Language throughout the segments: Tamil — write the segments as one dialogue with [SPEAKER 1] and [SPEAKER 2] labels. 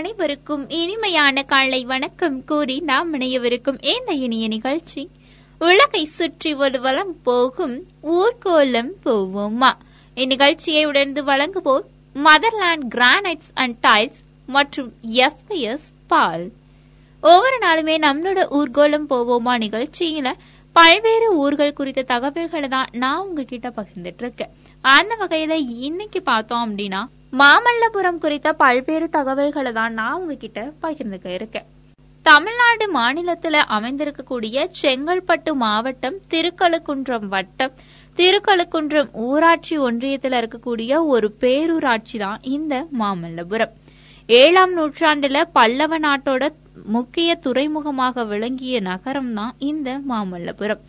[SPEAKER 1] அனைவருக்கும் இனிமையான காலை வணக்கம் கூறி நாம் இணையவிருக்கும் இந்த இனிய நிகழ்ச்சி. உலகை சுற்றி ஒரு வலம் போகும் ஊர்கோலம் போவோமா? இந்நிகழ்ச்சியை உடனே வழங்குவோர் மதர்லாண்ட் கிரானைட்ஸ் அண்ட் டைல்ஸ் மற்றும் எஸ்பிஎஸ் பால். ஒவ்வொரு நாளுமே நம்மளோட ஊர்கோலம் போவோமா நிகழ்ச்சியில பல்வேறு ஊர்கள் குறித்த தகவல்களை தான் நான் உங்ககிட்ட பகிர்ந்துட்டு இருக்கேன். அந்த வகையில இன்னைக்கு பார்த்தோம் அப்படின்னா மாமல்லபுரம் குறித்த பல்வேறு தகவல்களை தான் நான் உங்ககிட்ட பகிர்ந்துக்க இருக்கேன். தமிழ்நாடு மாநிலத்தில் அமைந்திருக்கக்கூடிய செங்கல்பட்டு மாவட்டம் திருக்கழுக்குன்றம் வட்டம் திருக்கழுக்குன்றம் ஊராட்சி ஒன்றியத்தில் இருக்கக்கூடிய ஒரு பேரூராட்சி தான் இந்த மாமல்லபுரம். ஏழாம் நூற்றாண்டுல பல்லவ நாட்டோட முக்கிய துறைமுகமாக விளங்கிய நகரம் தான் இந்த மாமல்லபுரம்.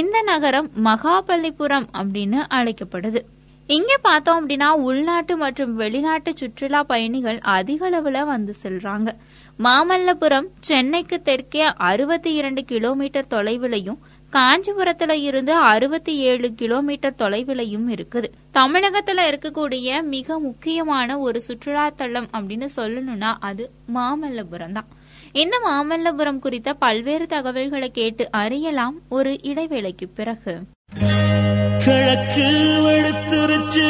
[SPEAKER 1] இந்த நகரம் மகாபலிபுரம் அப்படின்னு அழைக்கப்படுது. இங்க பார்த்தோம் அப்படின்னா உள்நாட்டு மற்றும் வெளிநாட்டு சுற்றுலா பயணிகள் அதிக அளவுல வந்து செல்றாங்க. மாமல்லபுரம் சென்னைக்கு தெற்கே அறுபத்தி இரண்டு கிலோமீட்டர் தொலைவிலையும் காஞ்சிபுரத்துல இருந்து அறுபத்தி ஏழு கிலோமீட்டர் தொலைவிலையும் இருக்குது. தமிழகத்துல இருக்கக்கூடிய மிக முக்கியமான ஒரு சுற்றுலா தளம் அப்படின்னு சொல்லணும்னா அது மாமல்லபுரம் தான். இந்த மாமல்லபுரம் குறித்த பல்வேறு தகவல்களை கேட்டு அறியலாம் ஒரு இடைவேளைக்கு பிறகு.
[SPEAKER 2] கிழக்கு வெளுத்துருச்சு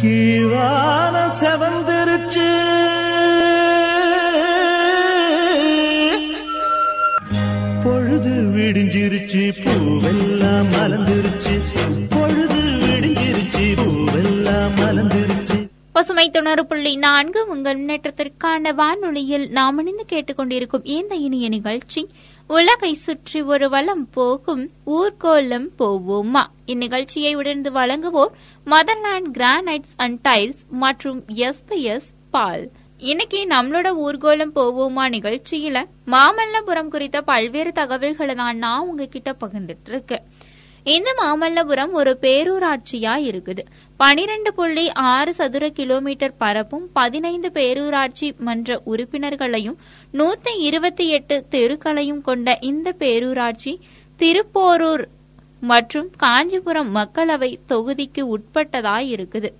[SPEAKER 2] கீழான செவந்திருச்சு. பொழுது விடிஞ்சிருச்சு பூவெல்லாம் மலர்ந்துருச்சு.
[SPEAKER 1] பசுமை தொண்ணூறு புள்ளி நான்கு உங்கள் முன்னேற்றத்திற்கான வானொலியில் நாம் இணைந்து கேட்டுக்கொண்டிருக்கும் இந்த இனிய நிகழ்ச்சி உலகை சுற்றி ஒரு வலம் போகும் ஊர்கோலம் போவோமா? இந்நிகழ்ச்சியை உடனே வழங்குவோர் மதர்லாண்ட் கிரானைட்ஸ் அண்ட் டைல்ஸ் மற்றும் எஸ்பிஎஸ் பால். இன்னைக்கு நம்மளோட ஊர்கோலம் போவோமா நிகழ்ச்சியில மாமல்லபுரம் குறித்த பல்வேறு தகவல்களை தான் நான் உங்ககிட்ட பகிர்ந்துட்டு இருக்கேன். இந்த மாமல்லபுரம் ஒரு பேரூராட்சியா இருக்குது பனிரெண்டு புள்ளி ஆறு சதுர கிலோமீட்டர் பரப்பும் பதினைந்து பேரூராட்சி மன்ற உறுப்பினர்களையும் நூத்தி இருபத்தி எட்டு தெருக்களையும் கொண்ட இந்த பேரூராட்சி திருப்போரூர் மற்றும் காஞ்சிபுரம் மக்களவை தொகுதிக்கு உட்பட்டதாய் இருக்குது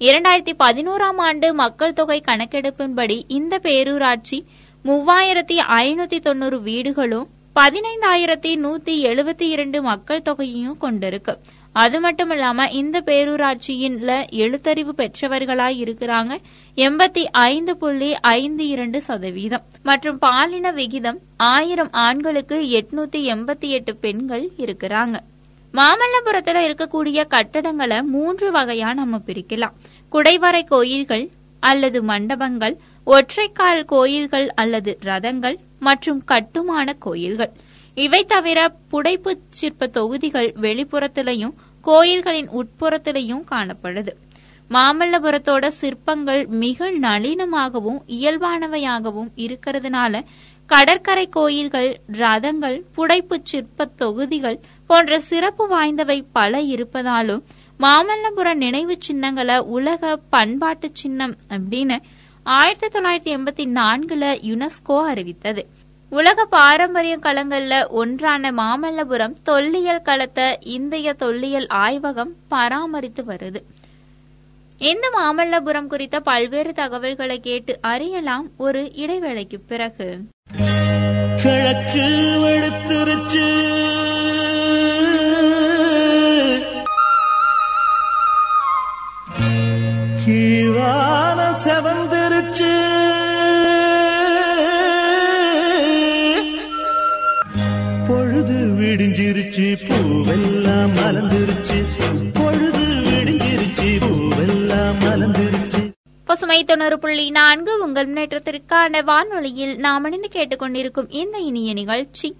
[SPEAKER 1] இரண்டாயிரத்தி பதினோராம் ஆண்டு மக்கள் தொகை கணக்கெடுப்பின்படி இந்த பேரூராட்சி மூவாயிரத்தி ஐநூத்தி தொண்ணூறு வீடுகளும் பதினைந்தாயிரத்தி நூத்தி எழுபத்தி இரண்டு மக்கள் தொகையையும் கொண்டிருக்கு. அது மட்டும் இல்லாம இந்த பேரூராட்சியின்ல எழுத்தறிவு பெற்றவர்களாய் இருக்கிறாங்க. எண்பத்தி ஐந்து புள்ளி ஐந்து இரண்டு சதவீதம். மற்றும் பாலின விகிதம் ஆயிரம் ஆண்களுக்கு எட்நூத்தி எண்பத்தி எட்டு பெண்கள் இருக்கிறாங்க. மாமல்லபுரத்துல இருக்கக்கூடிய கட்டடங்களை மூன்று வகையா நம்ம பிரிக்கலாம். குடைவரை கோயில்கள் அல்லது மண்டபங்கள் ஒற்றைக்கால் கோயில்கள் அல்லது ரதங்கள் மற்றும் கட்டுமான கோயில்கள். இவை தவிர புடைப்பு சிற்ப தொகுதிகள் வெளிப்புறத்திலையும் கோயில்களின் உட்புறத்திலையும் காணப்படுது. மாமல்லபுரத்தோட சிற்பங்கள் மிக நளினமாகவும் இயல்பானவையாகவும் இருக்கிறதுனால கடற்கரை கோயில்கள் ரதங்கள் புடைப்பு சிற்ப தொகுதிகள் போன்ற சிறப்பு வாய்ந்தவை பல இருப்பதாலும் மாமல்லபுர நினைவு சின்னங்களை உலக பண்பாட்டு சின்னம் அப்படின்னு ஆயிரத்தி தொள்ளாயிரத்தி எண்பத்தி நான்குல யுனெஸ்கோ அறிவித்தது. உலக பாரம்பரிய களங்கள்ல ஒன்றான மாமல்லபுரம் தொல்லியல் களத்தை இந்திய தொல்லியல் ஆய்வகம் பராமரித்து வருது. இந்த மாமல்லபுரம் குறித்த பல்வேறு தகவல்களை கேட்டு அறியலாம் ஒரு இடைவேளைக்கு பிறகு.
[SPEAKER 2] கிழக்கு வெளுத்துருச்சு செவந்திருச்சு. பொழுது விடிஞ்சிருச்சு பூவெல்லாம் மலர்ந்துருச்சு. பொழுது விடிஞ்சிருச்சு பூவெல்லாம் மலர்ந்துருச்சு.
[SPEAKER 1] பசுமை தொண்ணூறு புள்ளி நான்கு உங்கள் முன்னேற்றத்திற்கான வானொலியில் நாம் இணைந்து கேட்டுக்கொண்டிருக்கும் இந்த இனிய நிகழ்ச்சி.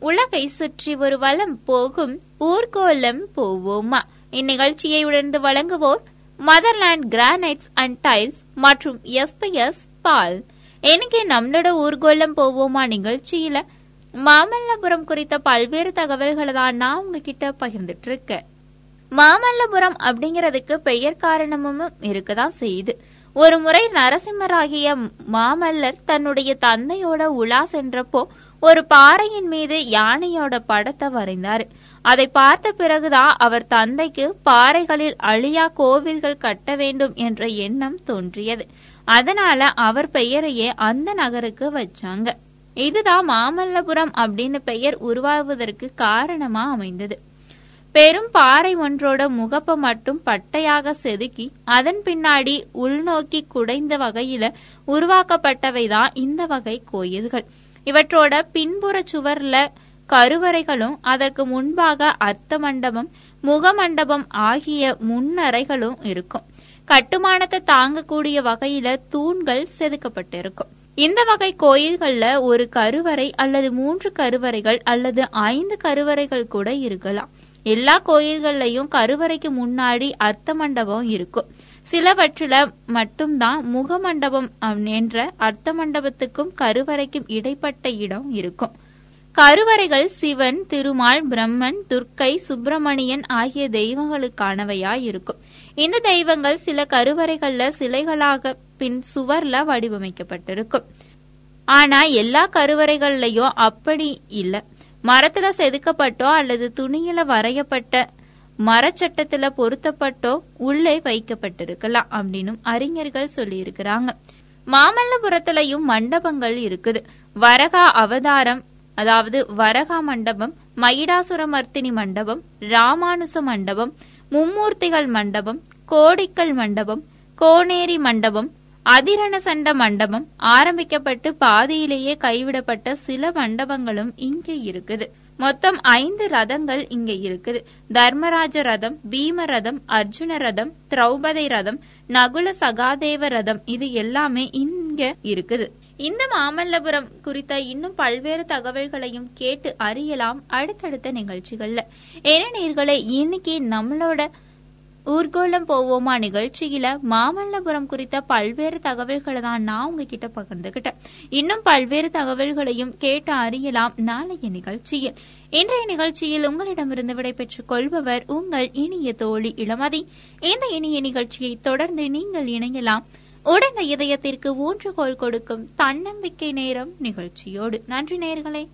[SPEAKER 1] உலகை சுற்றி ஒரு வலம் போகும் ஊர்கோலம் போவோமா? இந்நிகழ்ச்சியை உணர்ந்து வழங்குவோர் மதர்லாண்ட் கிரானைட்ஸ் அண்ட் டைல்ஸ் மற்றும் எஸ்பிஎஸ் பால். இன்னைக்கு நம்மளோட ஊர்கோலம் போவோமா நிகழ்ச்சியில? மாமல்லபுரம் குறித்த பல்வேறு தகவல்களை தான் நான் உங்ககிட்ட பகிர்ந்துட்டு இருக்கேன். மாமல்லபுரம் அப்படிங்கறதுக்கு பெயர் காரணமும் இருக்கதான் செய்யுது. ஒரு முறை நரசிம்மராகிய மாமல்லர் தன்னுடைய தந்தையோட உலா சென்றப்போ ஒரு பாறையின் மீது யானையோட படத்தை வரைந்தார். அதை பார்த்த பிறகுதான் அவர் தந்தைக்கு பாறைகளில் அழியா கோவில்கள் கட்ட வேண்டும் என்ற எண்ணம் தோன்றியது. அதனால அவர் பெயரையே அந்த நகருக்கு வச்சாங்க. இதுதான் மாமல்லபுரம் அப்படின்னு பெயர் உருவாவதற்கு காரணமா அமைந்தது. பெரும் பாறை ஒன்றோட முகப்ப மட்டும் பட்டையாக செதுக்கி அதன் பின்னாடி உள்நோக்கி குடைந்த வகையில உருவாக்கப்பட்டவைதான் இந்த வகை கோயில்கள். இவற்றோட பின்புற சுவர்ல கருவறைகளும் அதற்கு முன்பாக அர்த்த மண்டபம் முகமண்டபம் ஆகிய முன்னறைகளும் இருக்கும். கட்டுமானத்தை தாங்கக்கூடிய வகையில தூண்கள் செதுக்கப்பட்டிருக்கும். இந்த வகை கோயில்கள்ல ஒரு கருவறை அல்லது மூன்று கருவறைகள் அல்லது ஐந்து கருவறைகள் கூட இருக்கலாம். எல்லா கோயில்கள்லயும் கருவறைக்கு முன்னாடி அர்த்த மண்டபம் இருக்கும். சிலவற்றில மட்டும்தான் முகமண்டபம் என்ற அர்த்த மண்டபத்துக்கும் கருவறைக்கும் இடைப்பட்ட இடம் இருக்கும். கருவறைகள் சிவன் திருமால் பிரம்மன் துர்க்கை சுப்பிரமணியன் ஆகிய தெய்வங்களுக்கானவையாய் இருக்கும். இந்த தெய்வங்கள் சில கருவறைகள்ல சிலைகளாக பின் சுவர்ல வடிவமைக்கப்பட்டிருக்கும். ஆனா எல்லா கருவறைகள்லயும் அப்படி இல்லை. மரத்துல செதுக்கப்பட்டோ அல்லது துணியில வரையப்பட்ட மரச்சட்டத்துல பொருத்தப்பட்டோ உள்ளே வைக்கப்பட்டிருக்கலாம் அப்படின்னு அறிஞர்கள் சொல்லியிருக்கிறாங்க. மாமல்லபுரத்திலையும் மண்டபங்கள் இருக்குது. வரகா அவதாரம் அதாவது வரகா மண்டபம் மயிடாசுரமர்த்தினி மண்டபம் ராமானுச மண்டபம் மும்மூர்த்திகள் மண்டபம் கோடிக்கல் மண்டபம் கோனேரி மண்டபம் அதிரண சண்ட மண்டபம் ஆரம்பிக்கப்பட்டு பாதியிலேயே கைவிடப்பட்ட சில மண்டபங்களும் இங்கே இருக்குது. மொத்தம் ஐந்து ரதங்கள் இங்க இருக்குது. தர்மராஜ ரதம் பீம ரதம் அர்ஜுன ரதம் திரௌபதை ரதம் நகுல சகாதேவ ரதம் இது எல்லாமே இங்க இருக்குது. இந்த மாமல்லபுரம் குறித்த இன்னும் பல்வேறு தகவல்களையும் கேட்டு அறியலாம் அடுத்தடுத்த நிகழ்ச்சிகள்ல. ஏன்னா நேர்களே இன்னைக்கு நம்மளோட ஊர்கோலம் போவோமா நிகழ்ச்சியில மாமல்லபுரம் குறித்த பல்வேறு தகவல்களை தான் நான் உங்ககிட்ட பகிர்ந்துகிட்டேன். இன்னும் பல்வேறு தகவல்களையும் கேட்டு அறியலாம் நாளைய நிகழ்ச்சியில். இன்றைய நிகழ்ச்சியில் உங்களிடமிருந்து விடைபெற்றுக் கொள்பவர் உங்கள் இனிய தோழி இளமதி. இந்த இனிய நிகழ்ச்சியை தொடர்ந்து நீங்கள் இணையலாம். உடந்த இதயத்திற்கு ஊன்றுகோல் கொடுக்கும் தன்னம்பிக்கை நேரம் நிகழ்ச்சியோடு. நன்றி நேர்களே.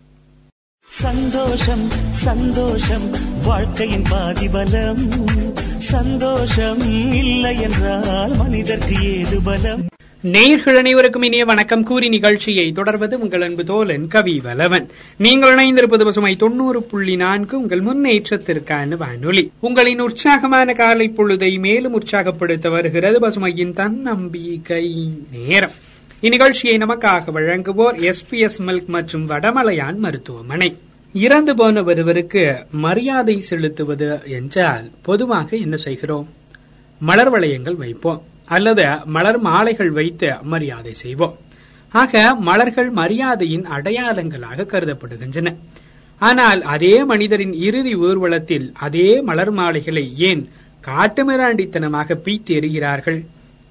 [SPEAKER 2] சந்தோஷம் சந்தோஷம் வாழ்க்கையின் பாதிபலம். சந்தோஷம் இல்லை என்றால் மனிதர்க்கு ஏது பலம்?
[SPEAKER 3] நேயர்கள் அனைவருக்கும் இனிய வணக்கம். கூறி நிகழ்ச்சியை தொடர்வது உங்கள் அன்பு தோலன் கவி வலவன். நீங்கள் இணைந்திருப்பது பசுமை தொண்ணூறு புள்ளி நான்கு உங்கள் முன்னேற்றத்திற்கான வானொலி. உங்களின் உற்சாகமான காலை பொழுதை மேலும் உற்சாகப்படுத்த வருகிறது பசுமையின் தன்னம்பிக்கை நேரம். இந்நிகழ்ச்சியை நமக்காக வழங்குவோர் எஸ் பி எஸ் மில்க் மற்றும் வடமலையான் மருத்துவமனை. இறந்து போன ஒருவருக்கு மரியாதை செலுத்துவது என்றால் பொதுவாக என்ன செய்கிறோம்? மலர் வளையங்கள் வைப்போம். அல்லது மலர் மாலைகள் வைத்து மரியாதை செய்வோம். ஆக மலர்கள் மரியாதையின் அடையாளங்களாக கருதப்படுகின்றன. ஆனால் அதே மனிதரின் இறுதி ஊர்வலத்தில் அதே மலர் மாலைகளை ஏன் காட்டுமிராண்டித்தனமாக பீத்து எறிகிறார்கள்?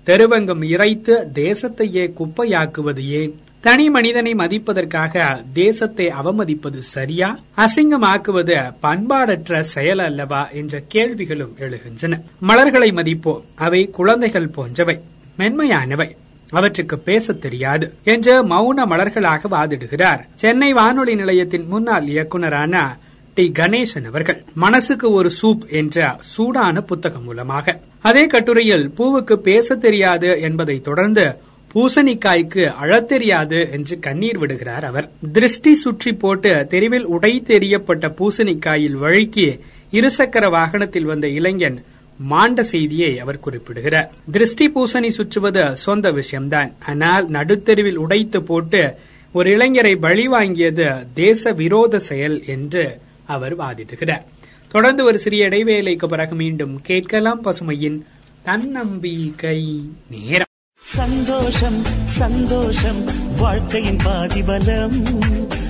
[SPEAKER 3] தெருவங்கம் இறைத்து தேசத்தையே குப்பையாக்குவது ஏன்? தனி மனிதனை மதிப்பதற்காக தேசத்தை அவமதிப்பது சரியா? அசிங்கமாக்குவது பண்பாடற்ற செயல் அல்லவா? என்ற கேள்விகளும் எழுகின்றன. மலர்களை மதிப்போம். அவை குழந்தைகள் போன்றவை மென்மையானவை. அவற்றுக்கு பேசத் தெரியாது என்று மௌன மலர்களாக வாதிடுகிறார். சென்னை வானொலி நிலையத்தின் முன்னாள் இயக்குநரான டி. கணேசன் அவர்கள். மனசுக்கு ஒரு சூப் என்ற சூடான புத்தகம் மூலமாக. அதே கட்டுரையில் பூவுக்கு பேச தெரியாது என்பதை தொடர்ந்து பூசணிக்காய்க்கு அழத்தெரியாது என்று கண்ணீர் விடுகிறார் அவர். திருஷ்டி சுற்றி போட்டு தெருவில் உடை தெரியப்பட்ட பூசணிக்காயில் வழுக்கி இருசக்கர வாகனத்தில் வந்த இளைஞன் மாண்ட செய்தியை அவர் குறிப்பிடுகிறார். திருஷ்டி பூசணி சுற்றுவது சொந்த விஷயம்தான். ஆனால் நடுத்தெருவில் உடைத்து போட்டு ஒரு இளைஞரை பழி வாங்கியது தேச விரோத செயல் என்று அவர் வாதிடுகிறார் தொடர்ந்து ஒரு சிறிய இடைவேளைக்கு பிறகு மீண்டும் கேட்கலாம் பசுமையின் தன்னம்பிக்கை நேரம்.
[SPEAKER 2] சந்தோஷம் சந்தோஷம் வாழ்க்கையின் பாதிபலம்.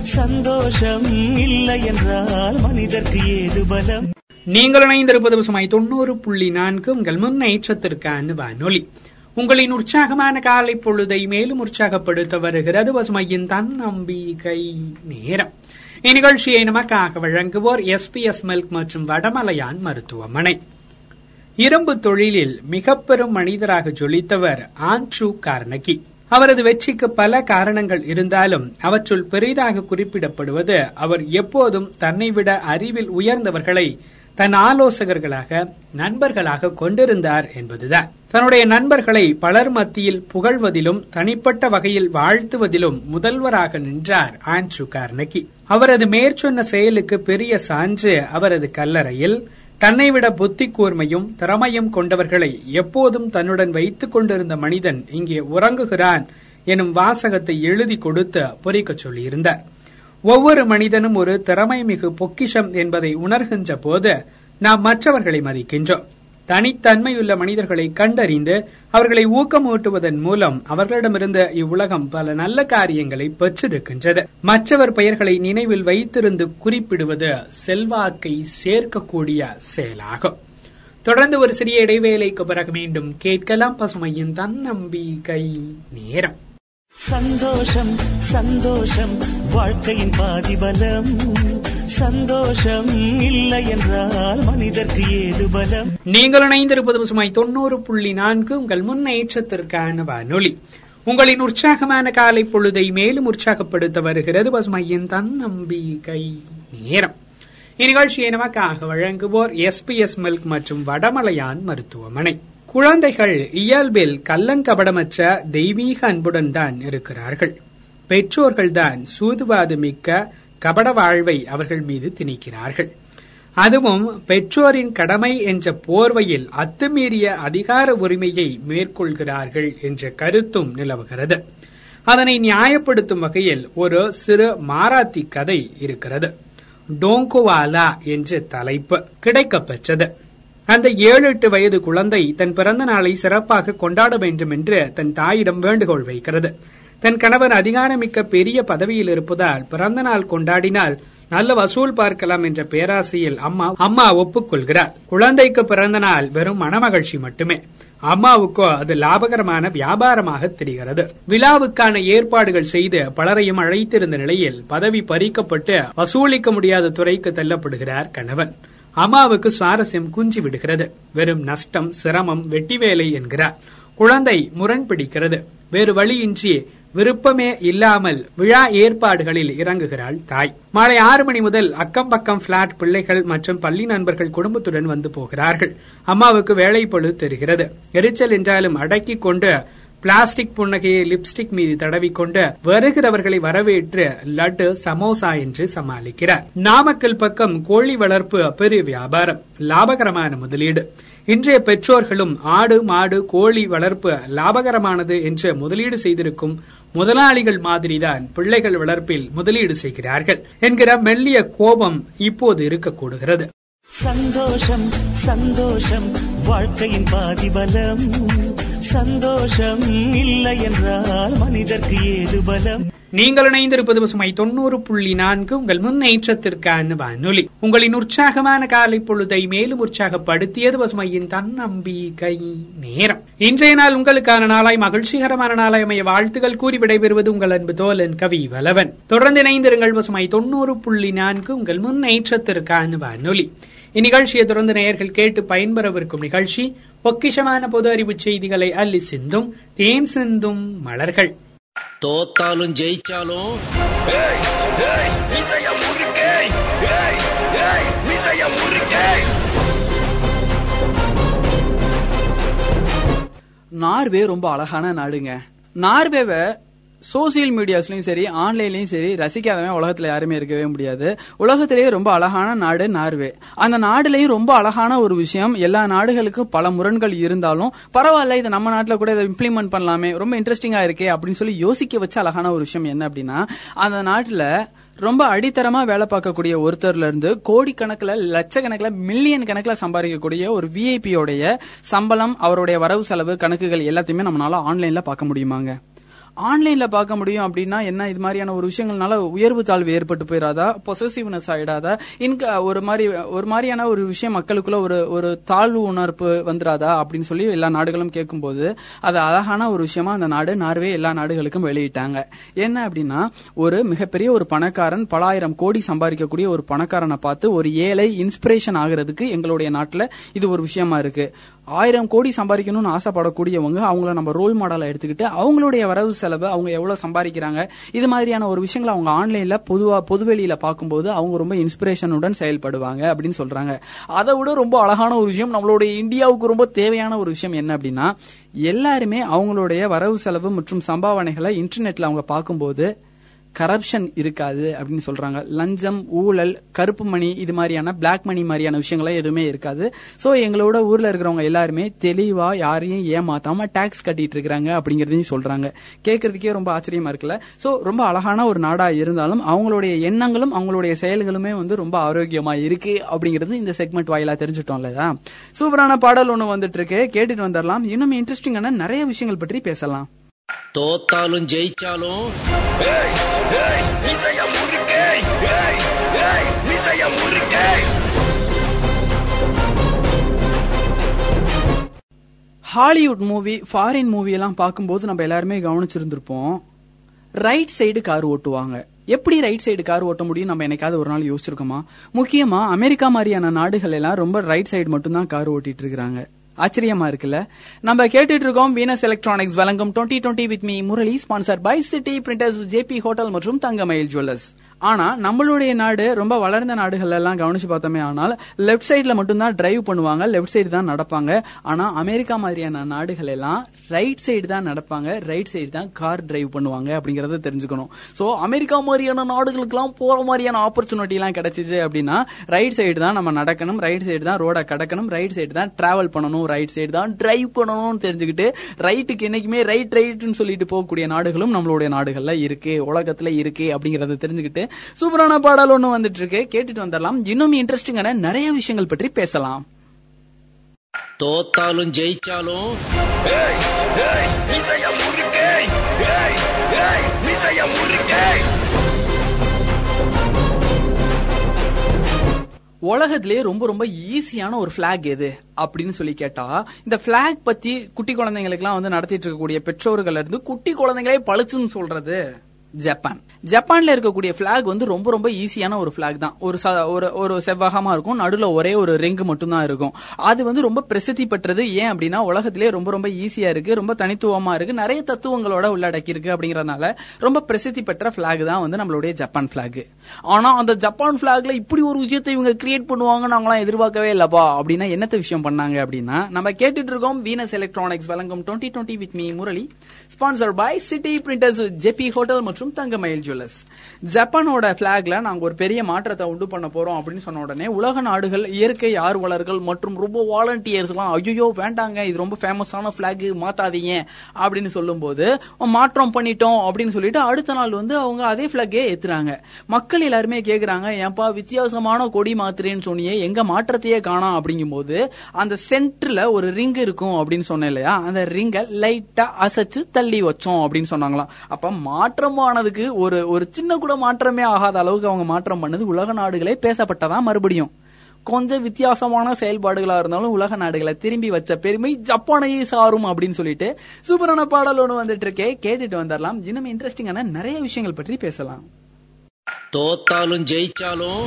[SPEAKER 2] சந்தோஷம் இல்லை என்றால் மனிதர்க்கு ஏது பலம்?
[SPEAKER 3] நீங்கள் இணைந்திருப்பது சுமாய் தொண்ணூறு புள்ளி நான்கு. உங்கள் முன்னேற்றத்திற்கான வானொலி உங்களின் உற்சாகமான காலை பொழுதை மேலும் உற்சாகப்படுத்த வருகிறது பசுமையின் தன்னம்பிக்கை நேரம். இந்நிகழ்ச்சியை நமக்காக வழங்குவோர் எஸ்பிஎஸ் மில்க் மற்றும் வடமலையான் மருத்துவமனை. இரும்பு தொழிலில் மிக பெரும் மனிதராக ஜொலித்தவர் ஆண்ட்ரூ கார்னகி. அவரது வெற்றிக்கு பல காரணங்கள் இருந்தாலும் அவற்றுள் பெரிதாக குறிப்பிடப்படுவது அவர் எப்போதும் தன்னை விட அறிவில் உயர்ந்தவர்களை தன் ஆலோசகர்களாக நண்பர்களாக கொண்டிருந்தார் என்பதுதான். தன்னுடைய நண்பர்களை பலர் மத்தியில் புகழ்வதிலும் தனிப்பட்ட வகையில் வாழ்த்துவதிலும் முதல்வராக நின்றார் ஆண்ட்ரூ கார்னகி. அவரது மேற்சொன்ன செயலுக்கு பெரிய சான்று அவரது கல்லறையில் தன்னை விட புத்தி கூர்மையும் திறமையும் கொண்டவர்களை எப்போதும் தன்னுடன் வைத்துக் கொண்டிருந்த மனிதன் இங்கே உறங்குகிறான் எனும் வாசகத்தை எழுதி கொடுத்து பொறிக்கச் சொல்லியிருந்தார். ஒவ்வொரு மனிதனும் ஒரு திறமை மிகு பொக்கிஷம் என்பதை உணர்கின்ற போது நாம் மற்றவர்களை மதிக்கின்றோம். தனித்தன்மையுள்ள மனிதர்களை கண்டறிந்து அவர்களை ஊக்கமூட்டுவதன் மூலம் அவர்களிடமிருந்து இவ்வுலகம் பல நல்ல காரியங்களை பெற்றிருக்கின்றது. மற்றவர் பெயர்களை நினைவில் வைத்திருந்து குறிப்பிடுவது செல்வாக்கை சேர்க்கக்கூடிய செயலாகும். தொடர்ந்து ஒரு சிறிய இடைவேளைக்கு பிறகு மீண்டும் கேட்கலாம் பசுமையின் தன்னம்பிக்கை நேரம்.
[SPEAKER 2] சந்தோஷம் சந்தோஷம். வாழ்க்கையின் பாதிபலம். சந்தோஷம் இல்லை என்றால் மனிதர்க்கு ஏது பலம்?
[SPEAKER 3] நீங்கள் இணைந்திருப்பது சுமாய் தொண்ணூறு புள்ளி நான்கு. உங்கள் முன்னேற்றத்திற்கான வானொலி. உங்களின் உற்சாகமான காலை பொழுதை மேலும் உற்சாகப்படுத்த வருகிறது பசுமையின் தன்னம்பிக்கை நேரம். இந்நிகழ்ச்சியை நமக்காக வழங்குவோர் எஸ் பி எஸ் மில்க் மற்றும் வடமலையான் மருத்துவமனை. குழந்தைகள் இயல்பில் கள்ளங்கபடமற்ற தெய்வீக அன்புடன் தான் இருக்கிறார்கள். பெற்றோர்கள்தான் சூதுவாது மிக்க கபட வாழ்வை அவர்கள் மீது திணிக்கிறார்கள். அதுவும் பெற்றோரின் கடமை என்ற போர்வையில் அத்துமீறிய அதிகார உரிமையை மேற்கொள்கிறார்கள் என்ற கருத்தும் நிலவுகிறது. அதனை நியாயப்படுத்தும் வகையில் ஒரு சிறு மாராத்தி கதை இருக்கிறது. டோங்கோவாலா என்ற தலைப்பு கிடைக்கப்பெற்றது அந்த ஏழு எட்டு வயது குழந்தை தன் பிறந்த நாளை சிறப்பாக கொண்டாட வேண்டும் என்று தன் தாயிடம் வேண்டுகோள் வைக்கிறது. தன் கணவர் அதிகாரமிக்க பெரிய பதவியில் இருப்பதால் பிறந்த நாள் கொண்டாடினால் நல்ல வசூல் பார்க்கலாம் என்ற பேராசையில் அம்மா அம்மா ஒப்புக்கொள்கிறார். குழந்தைக்கு பிறந்த நாள் வெறும் மனமகிழ்ச்சி மட்டுமே. அம்மாவுக்கோ அது லாபகரமான வியாபாரமாக தெரிகிறது. விழாவுக்கான ஏற்பாடுகள் செய்து பலரையும் அழைத்திருந்த நிலையில் பதவி பறிக்கப்பட்டு வசூலிக்க முடியாத துறைக்கு தள்ளப்படுகிறார் கணவன். அம்மாவுக்கு சுவாரஸ்யம் குஞ்சி விடுகிறது. வெறும் நஷ்டம் சிரமம் வெட்டி வேலை என்கிறார். குழந்தை முரண் பிடிக்கிறது வேறு வழியின்றி விருப்பமே இல்லாமல் விழா ஏற்பாடுகளில் இறங்குகிறாள் தாய். மாலை ஆறு மணி முதல் அக்கம் பக்கம் பிளாட் பிள்ளைகள் மற்றும் பள்ளி நண்பர்கள் குடும்பத்துடன் வந்து போகிறார்கள். அம்மாவுக்கு வேலை பொழுது தெரிகிறது. எரிச்சல் என்றாலும் அடக்கிக் கொண்டு பிளாஸ்டிக் புன்னகையை லிப்ஸ்டிக் மீது தடவிக்கொண்டு வருகிறவர்களை வரவேற்று லட்டு சமோசா என்று சமாளிக்கிறார். நாமக்கல் பக்கம் கோழி வளர்ப்பு பெரிய வியாபாரம் லாபகரமான முதலீடு. இன்றைய பெற்றோர்களும் ஆடு மாடு கோழி வளர்ப்பு லாபகரமானது என்று முதலீடு செய்திருக்கும் முதலாளிகள் மாதிரிதான் பிள்ளைகள் வளர்ப்பில் முதலீடு செய்கிறார்கள் என்கிற மெல்லிய கோபம் இப்போது இருக்கக்கூடுகிறது.
[SPEAKER 2] சந்தோஷம் சந்தோஷம் வாழ்க்கையின் பாதிபலம். சந்தோஷம் இல்லை என்றால் மனிதர்க்கு ஏது பலம்?
[SPEAKER 3] நீங்கள் இணைந்திருப்பது பசுமை தொண்ணூறு புள்ளி நான்கு. உங்கள் முன்னேற்றத்திற்கான வானொலி. உங்களின் உற்சாகமான காலை பொழுதை மேலும் உற்சாகப்படுத்தியது பசுமையின் தன்னம்பிக்கை நேரம். இன்றைய நாள் உங்களுக்கான நாளாய் மகிழ்ச்சிகரமான நாளாய் அமைய வாழ்த்துகள் கூறி விடைபெறுவது உங்கள் அன்பு தோலன் கவி வலவன் தொடர்ந்து இணைந்திருங்கள் பசுமை தொண்ணூறு புள்ளி நான்கு உங்கள் முன்னேற்றத்திற்கான வானொலி. இந்நிகழ்ச்சியை தொடர்ந்து நேயர்கள் கேட்டு பயன்பெறவிருக்கும் நிகழ்ச்சி பொக்கிஷமான பொது அறிவு செய்திகளை அள்ளி சிந்தும் தேன் சிந்தும் மலர்கள்.
[SPEAKER 4] தோத்தாலும் ஜெயிச்சாலும்.
[SPEAKER 5] நார்வே ரொம்ப அழகான நாடுங்க. நார்வேவை சோசியல் மீடியாஸ்லயும் சரி ஆன்லைன்லயும் சரி ரசிக்காதவன் உலகத்துல யாருமே இருக்கவே முடியாது. உலகத்திலேயே ரொம்ப அழகான நாடு நார்வே. அந்த நாடுலயும் ரொம்ப அழகான ஒரு விஷயம் எல்லா நாடுகளுக்கும் பல முரண்கள் இருந்தாலும் பரவாயில்ல இதை நம்ம நாட்டுல கூட இதை இம்ப்ளிமெண்ட் பண்ணலாமே ரொம்ப இன்ட்ரெஸ்டிங்கா இருக்கே அப்படின்னு சொல்லி யோசிக்க வச்ச அழகான ஒரு விஷயம் என்ன அப்படின்னா அந்த நாட்டுல ரொம்ப அடித்தரமா வேலை பார்க்கக்கூடிய ஒருத்தர்ல இருந்து கோடிக்கணக்கில் லட்சக்கணக்கில் மில்லியன் கணக்கில் சம்பாதிக்கக்கூடிய ஒரு விஐபியோடைய சம்பளம் அவருடைய வரவு செலவு கணக்குகள் எல்லாத்தையுமே நம்மளால ஆன்லைன்ல பார்க்க முடியுமாங்க? ஆன்லைன்ல பார்க்க முடியும் அப்படின்னா என்ன? இது மாதிரியான ஒரு விஷயங்கள்னால உயர்வு தாழ்வு ஏற்பட்டு போயிடாதா பொசசிவ்னஸ் ஆயிடாதா இன்க ஒரு மாதிரி ஒரு மாதிரியான ஒரு விஷயம் மக்களுக்குள்ள ஒரு ஒரு தாழ்வு உணர்வு வந்துடாதா அப்படின்னு சொல்லி எல்லா நாடுகளும் கேட்கும்போது அது அழகான ஒரு விஷயமா அந்த நாடு நார்வே எல்லா நாடுகளுக்கும் வெளியிட்டாங்க. என்ன அப்படின்னா ஒரு மிகப்பெரிய ஒரு பணக்காரன் பல ஆயிரம் கோடி சம்பாதிக்கக்கூடிய ஒரு பணக்காரனை பார்த்து ஒரு ஏழை இன்ஸ்பிரேஷன் ஆகிறதுக்கு எங்களுடைய நாட்டுல இது ஒரு விஷயமா இருக்கு. ஆயிரம் கோடி சம்பாதிக்கணும்னு ஆசைப்படக்கூடியவங்க அவங்கள நம்ம ரோல் மாடலை எடுத்துக்கிட்டு அவங்களுடைய வரவு செலவு அவங்க எவ்வளவு சம்பாதிக்கிறாங்க. இது மாதிரியான ஒரு விஷயங்களை அவங்க ஆன்லைன்ல பொதுவா பொதுவெளியில பார்க்கும்போது அவங்க ரொம்ப இன்ஸ்பிரேஷனுடன் செயல்படுவாங்க அப்படின்னு சொல்றாங்க. அதை விட ரொம்ப அழகான ஒரு விஷயம் நம்மளுடைய இந்தியாவுக்கு ரொம்ப தேவையான ஒரு விஷயம் என்ன அப்படின்னா எல்லாருமே அவங்களுடைய வரவு செலவு மற்றும் சம்பாவனைகளை இன்டர்நெட்ல அவங்க பார்க்கும்போது கரப்ஷன் இருக்காது அப்படின்னு சொல்றாங்க. லஞ்சம் ஊழல் கருப்பு மணி இது மாதிரியான பிளாக் மணி மாதிரியான விஷயங்கள்லாம் எதுவுமே இருக்காது. சோ எங்களோட ஊர்ல இருக்கிறவங்க எல்லாருமே தெளிவா யாரையும் ஏமாத்தாம டாக்ஸ் கட்டிட்டு இருக்கிறாங்க அப்படிங்கறதையும் சொல்றாங்க. கேட்கறதுக்கே ரொம்ப ஆச்சரியமா இருக்குல்ல? சோ ரொம்ப அழகான ஒரு நாடா இருந்தாலும் அவங்களுடைய எண்ணங்களும் அவங்களுடைய செயல்களுமே வந்து ரொம்ப ஆரோக்கியமா இருக்கு அப்படிங்கிறது இந்த செக்மெண்ட் வாயிலா தெரிஞ்சுட்டோம் இல்லையா? சூப்பரான பாடல் ஒண்ணு வந்துட்டு இருக்கு. கேட்டுட்டு வந்துடலாம் இன்னும் இன்ட்ரெஸ்டிங்கான நிறைய விஷயங்கள் பற்றி பேசலாம்.
[SPEAKER 4] தோத்தாலும் ஜெயிச்சாலும்
[SPEAKER 5] ஹாலிவுட் மூவி ஃபாரின் மூவி எல்லாம் பார்க்கும்போது நம்ம எல்லாருமே கவனிச்சிருந்திருப்போம். ரைட் சைடு கார் ஓட்டுவாங்க. எப்படி ரைட் சைடு கார் ஓட்ட முடியும்? நம்ம என்னைக்காவது ஒரு நாள் யோசிச்சிருக்கோமா? முக்கியமா அமெரிக்கா மாதிரியான நாடுகள் எல்லாம் ரொம்ப ரைட் சைடு மட்டும் தான் கார் ஓட்டிட்டு இருக்காங்க ஆச்சரியமா இருக்குல்ல? நம்ம கேட்டுட்டு இருக்கோம் வீனஸ் எலக்ட்ரானிக்ஸ் வழங்கும் twenty twenty with me Murali sponsor by city printers JP hotel மற்றும் தங்கமயில் ஜுவல்லர்ஸ் ஆனா நம்மளுடைய நாடு ரொம்ப வளர்ந்த நாடுகள் எல்லாம் கவனிச்சு பார்த்தோமே ஆனால் லெஃப்ட் சைட்ல மட்டும்தான் டிரைவ் பண்ணுவாங்க லெஃப்ட் சைடு தான் நடப்பாங்க. ஆனா அமெரிக்கா மாதிரியான நாடுகள் எல்லாம் ரைட் சைடு தான் நடப்பாங்க. ரைட் சைடு தான் கார் டிரைவ் பண்ணுவாங்க அப்படிங்கறத தெரிஞ்சுக்கணும். சோ அமெரிக்கா மாதிரியான நாடுகளுக்கெல்லாம் போற மாதிரியான ஆப்பர்ச்சுனிட்டி எல்லாம் கிடைச்சிச்சு அப்படின்னா ரைட் சைடு தான் நம்ம நடக்கணும். ரைட் சைடு தான் ரோட கடக்கணும். ரைட் சைடு தான் டிராவல் பண்ணணும். ரைட் சைடு தான் டிரைவ் பண்ணணும்னு தெரிஞ்சுக்கிட்டு ரைட்டுக்கு என்னைக்குமே ரைட் ரைட்னு சொல்லிட்டு போகக்கூடிய நாடுகளும் நம்மளுடைய நாடுகள்ல இருக்கு உலகத்துல இருக்கு அப்படிங்கறத தெரிஞ்சுக்கிட்டு சூப்பரான பாடல் ஒன்று வந்துட்டு இருக்கு. கேட்டுட்டு வந்துடலாம். இன்னும் இன்ட்ரெஸ்டிங்கான நிறைய விஷயங்கள் பற்றி பேசலாம்.
[SPEAKER 4] தோத்தாலும் ஜெயிச்சாலும்
[SPEAKER 5] உலகத்திலேயே ரொம்ப ரொம்ப ஈஸியான ஒரு பிளாக் எது அப்படின்னு சொல்லி கேட்டா இந்த பிளாக் பத்தி குட்டி குழந்தைங்களுக்குலாம் வந்து நடத்திட்டு இருக்கக்கூடிய பெற்றோர்கள் இருந்து குட்டி குழந்தைங்களே பழுச்சுன்னு சொல்றது. ஜப்பான். ஜப்பான்ல இருக்கக்கூடிய பிளாக் வந்து ரொம்ப ரொம்ப ஈஸியான ஒரு பிளாக் தான். ஒரு ஒரு ஒரு செவ்வகமா இருக்கும். நடுவுல ஒரே ஒரு ரிங் மட்டும்தான் இருக்கும். அது வந்து ரொம்ப பிரசித்தி பெற்றது ஏன் அப்படின்னா உலகத்திலே ரொம்ப ரொம்ப ஈஸியா இருக்கு. ரொம்ப தனித்துவமா இருக்கு. நிறைய தத்துவங்களோட உள்ளடக்கி இருக்கு அப்படிங்கறதுனால ரொம்ப பிரசித்தி பெற்ற பிளாக் தான் வந்து நம்மளுடைய ஜப்பான் பிளாக் ஆனா அந்த ஜப்பான் பிளாக்ல இப்படி ஒரு விஷயத்தை இவங்க கிரியேட் பண்ணுவாங்க நாங்களாம் எதிர்பார்க்கவே இல்லப்பா. அப்படின்னா என்னத்த விஷயம் பண்ணாங்க அப்படின்னா நம்ம கேட்டுட்டு இருக்கோம் வீனஸ் எலக்ட்ரானிக்ஸ் வழங்கும் twenty twenty with me Murali. Sponsor by city printers JP hotel மற்றும் தங்கமயில் ஜுவல்லர்ஸ் ஜப்பானோட பிளாக்ல நாங்க ஒரு பெரிய மாற்றத்தை உண்டு பண்ண போறோம் அப்படின்னு சொன்ன உடனே உலக நாடுகள் இயற்கை ஆர்வலர்கள் மற்றும் ரொம்ப வாலண்டியர்ஸ் எல்லாம் ஐயோ வேண்டாங்க இது ரொம்ப ஃபேமஸான பிளாக் மாத்தாதீங்க அப்படின்னு சொல்லும்போது மாற்றம் பண்ணிட்டோம் அப்படின்னு சொல்லிட்டு அடுத்த நாள் வந்து அவங்க அதே பிளாக்கே ஏத்துறாங்க. மக்கள் எல்லாருமே கேக்குறாங்க ஏன்பா வித்தியாசமான கொடி மாத்திரேன்னு சொன்னியே எங்க மாற்றத்தையே காணோம் அப்படிங்கும்போது அந்த சென்டர்ல ஒரு ரிங் இருக்கும் அப்படின்னு சொன்னேன் இல்லையா? அந்த ரிங்கை லைட்டா அசைச்சு தள்ளி வச்சோம் அப்படின்னு சொன்னாங்களாம். அப்ப மாற்றமானதுக்கு ஒரு ஒரு சின்ன கூட மாற்றமே ஆகாத அளவுக்கு அவங்க மாற்றம் பண்ணது. உலக நாடுகளே பேசப்பட்டதா மறுபடியும். கொஞ்சம் வித்தியாசமான செயல்பாடுகளா இருந்தாலும் உலக நாடுகளை திரும்பி வச்ச பெருமை ஜப்பானையே சாரும் அப்படின்னு சொல்லிட்டு சூப்பரான பாடல் ஒண்ணு வந்துட்டு இருக்கே கேட்டுட்டு வந்துடலாம் இன்னும் இன்ட்ரெஸ்டிங்கான நிறைய விஷயங்கள் பற்றி பேசலாம்.
[SPEAKER 4] தோத்தாலும் ஜெயிச்சாலும்.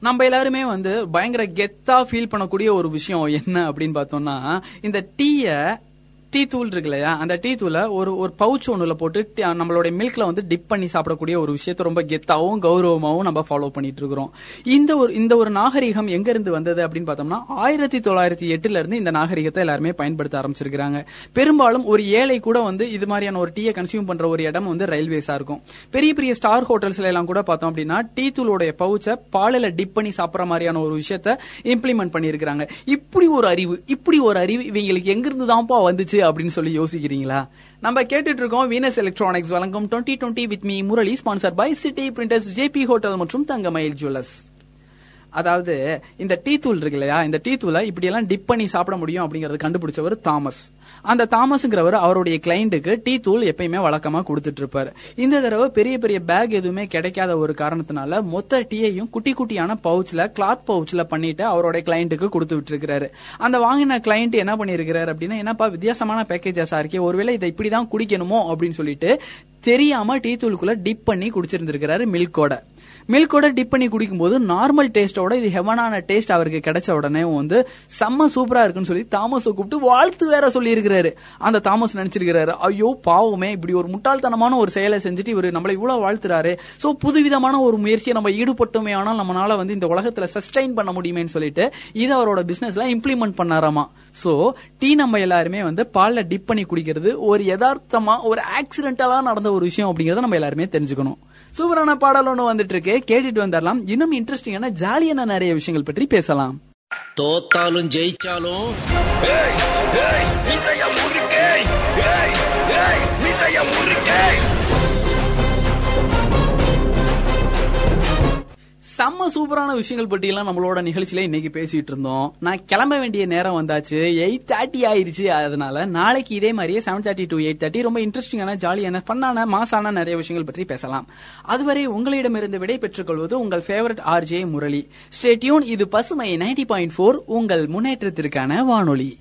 [SPEAKER 5] நம்ம எல்லாருமே வந்து பயங்கர கெத்தா ஃபீல் பண்ணக்கூடிய ஒரு விஷயம் என்ன அப்படின்னு பார்த்தோம்னா இந்த டீய டீ தூள் இருக்கு இல்லையா அந்த டீ தூளை ஒரு ஒரு பவுச் ஒண்ணுல போட்டு நம்மளோட நம்மளுடைய மில்க்ல வந்து டிப் பண்ணி சாப்பிடக்கூடிய ஒரு விஷயத்த ரொம்ப கெத்தாவும் கௌரவமாவும் நம்ம ஃபாலோ பண்ணிட்டு இருக்கிறோம். இந்த ஒரு இந்த ஒரு நாகரிகம் எங்க இருந்து வந்தது அப்படின்னு பார்த்தோம்னா ஆயிரத்தி தொள்ளாயிரத்தி எட்டுல இருந்து இந்த நாகரிகத்தை எல்லாருமே பயன்படுத்த ஆரம்பிச்சிருக்காங்க பெரும்பாலும் ஒரு ஏழை கூட வந்து இது மாதிரியான ஒரு டீயை கன்சியூம் பண்ற ஒரு இடம் வந்து ரயில்வேஸா இருக்கும். பெரிய பெரிய ஸ்டார் ஹோட்டல்ஸ்ல எல்லாம் கூட பார்த்தோம் அப்படின்னா டீ தூளோட பவுச்சை பாலில டிப் பண்ணி சாப்பிட்ற மாதிரியான ஒரு விஷயத்த இம்ப்ளிமெண்ட் பண்ணிருக்காங்க இப்படி ஒரு அறிவு இப்படி ஒரு அறிவு இவங்களுக்கு எங்கிருந்து தான்ப்பா வந்துச்சு? அப்படின்னு சொல்லி யோசிக்கிறீங்களா? நம்ம கேட்டுட்டு இருக்கோம் வீனஸ் எலக்ட்ரானிக்ஸ் வழங்கும் twenty twenty with me Murali sponsor by city printers JP hotel மற்றும் தங்கமயில் ஜுவல்லர்ஸ் அதாவது இந்த டீ தூள் இருக்கு இல்லையா இந்த டீ தூளை இப்படி எல்லாம் டிப் பண்ணி சாப்பிட முடியும் அப்படிங்கறது கண்டுபிடிச்சவர் தாமஸ். அந்த தாமஸ்ங்கிறவர் அவருடைய கிளைண்ட்டுக்கு டீ தூள் எப்பயுமே வழக்கமா கொடுத்துட்டு இருப்பாரு இந்த தடவை பெரிய பெரிய பேக் எதுவுமே கிடைக்காத ஒரு காரணத்தினால மொத்த டீயையும் குட்டி குட்டியான பவுச்ல கிளாத் பவுச்ல பண்ணிட்டு அவருடைய கிளைண்ட்டுக்கு கொடுத்து விட்டுருக்காரு அந்த வாங்கின கிளைண்ட் என்ன பண்ணிருக்கிறாரு அப்படின்னா என்னப்பா வித்தியாசமான பேக்கேஜஸா இருக்கே ஒருவேளை இதை இப்படிதான் குடிக்கணுமோ அப்படின்னு சொல்லிட்டு தெரியாம டீ தூளுக்குள்ள டிப் பண்ணி குடிச்சிருந்திருக்கிறாரு மில்கோட. மில்கோட டிப் பண்ணி குடிக்கும்போது நார்மல் டேஸ்டோட இது ஹெவனான டேஸ்ட் அவருக்கு கிடைச்ச உடனே வந்து செம்ம சூப்பரா இருக்குன்னு சொல்லி தாமஸை கூப்பிட்டு வாழ்த்து வேற சொல்லி இருக்கிறாரு அந்த தாமஸ் நினைச்சிருக்கிறாரு ஐயோ பாவமே இப்படி ஒரு முட்டாள்தனமான ஒரு செயலை செஞ்சுட்டு இவர் நம்மளை இவ்வளவு வாழ்த்துறாரு. சோ புதுவிதமான ஒரு முயற்சியை நம்ம ஈடுபட்டோமே ஆனால் நம்மளால வந்து இந்த உலகத்துல சஸ்டைன் பண்ண முடியுமேன்னு சொல்லிட்டு இது அவரோட பிசினஸ்ல இம்ப்ளிமெண்ட் பண்ணாராமா. சோ டீ நம்ம எல்லாருமே வந்து பால்ல டிப் பண்ணி குடிக்கிறது ஒரு யதார்த்தமா ஒரு ஆக்சிடென்டலா நடந்த ஒரு விஷயம் அப்படிங்கறத நம்ம எல்லாருமே தெரிஞ்சுக்கணும். சூப்பரான பாடல் ஒன்று வந்துட்டு இருக்கு. கேட்டுட்டு வந்துடலாம் இன்னும் இன்ட்ரெஸ்டிங்கான ஜாலியான நிறைய விஷயங்கள் பற்றி பேசலாம்.
[SPEAKER 4] தோத்தாலும் ஜெயிச்சாலும்
[SPEAKER 5] செம்ம சூப்பரான விஷயங்கள் பற்றி எல்லாம் நம்மளோட நிகழ்ச்சியில இன்னைக்கு பேசிட்டு இருந்தோம். நான் கிளம்ப வேண்டிய நேரம் வந்தாச்சு. எயிட் தேர்ட்டி ஆயிருச்சு. அதனால நாளைக்கு இதே மாதிரியே seven thirty to eight thirty ரொம்ப இன்ட்ரெஸ்டிங்கான ஜாலியான ஃபன்னான மாசான நிறைய விஷயங்கள் பற்றி பேசலாம். அதுவரை உங்களிடமிருந்து விடை பெற்றுக் கொள்வது உங்கள் ஃபேவரட் ஆர்ஜே முரளி. ஸ்டேட்யூன் இது பசுமை நைன்டி பாயிண்ட் ஃபோர் உங்கள் முன்னேற்றத்திற்கான வானொலி.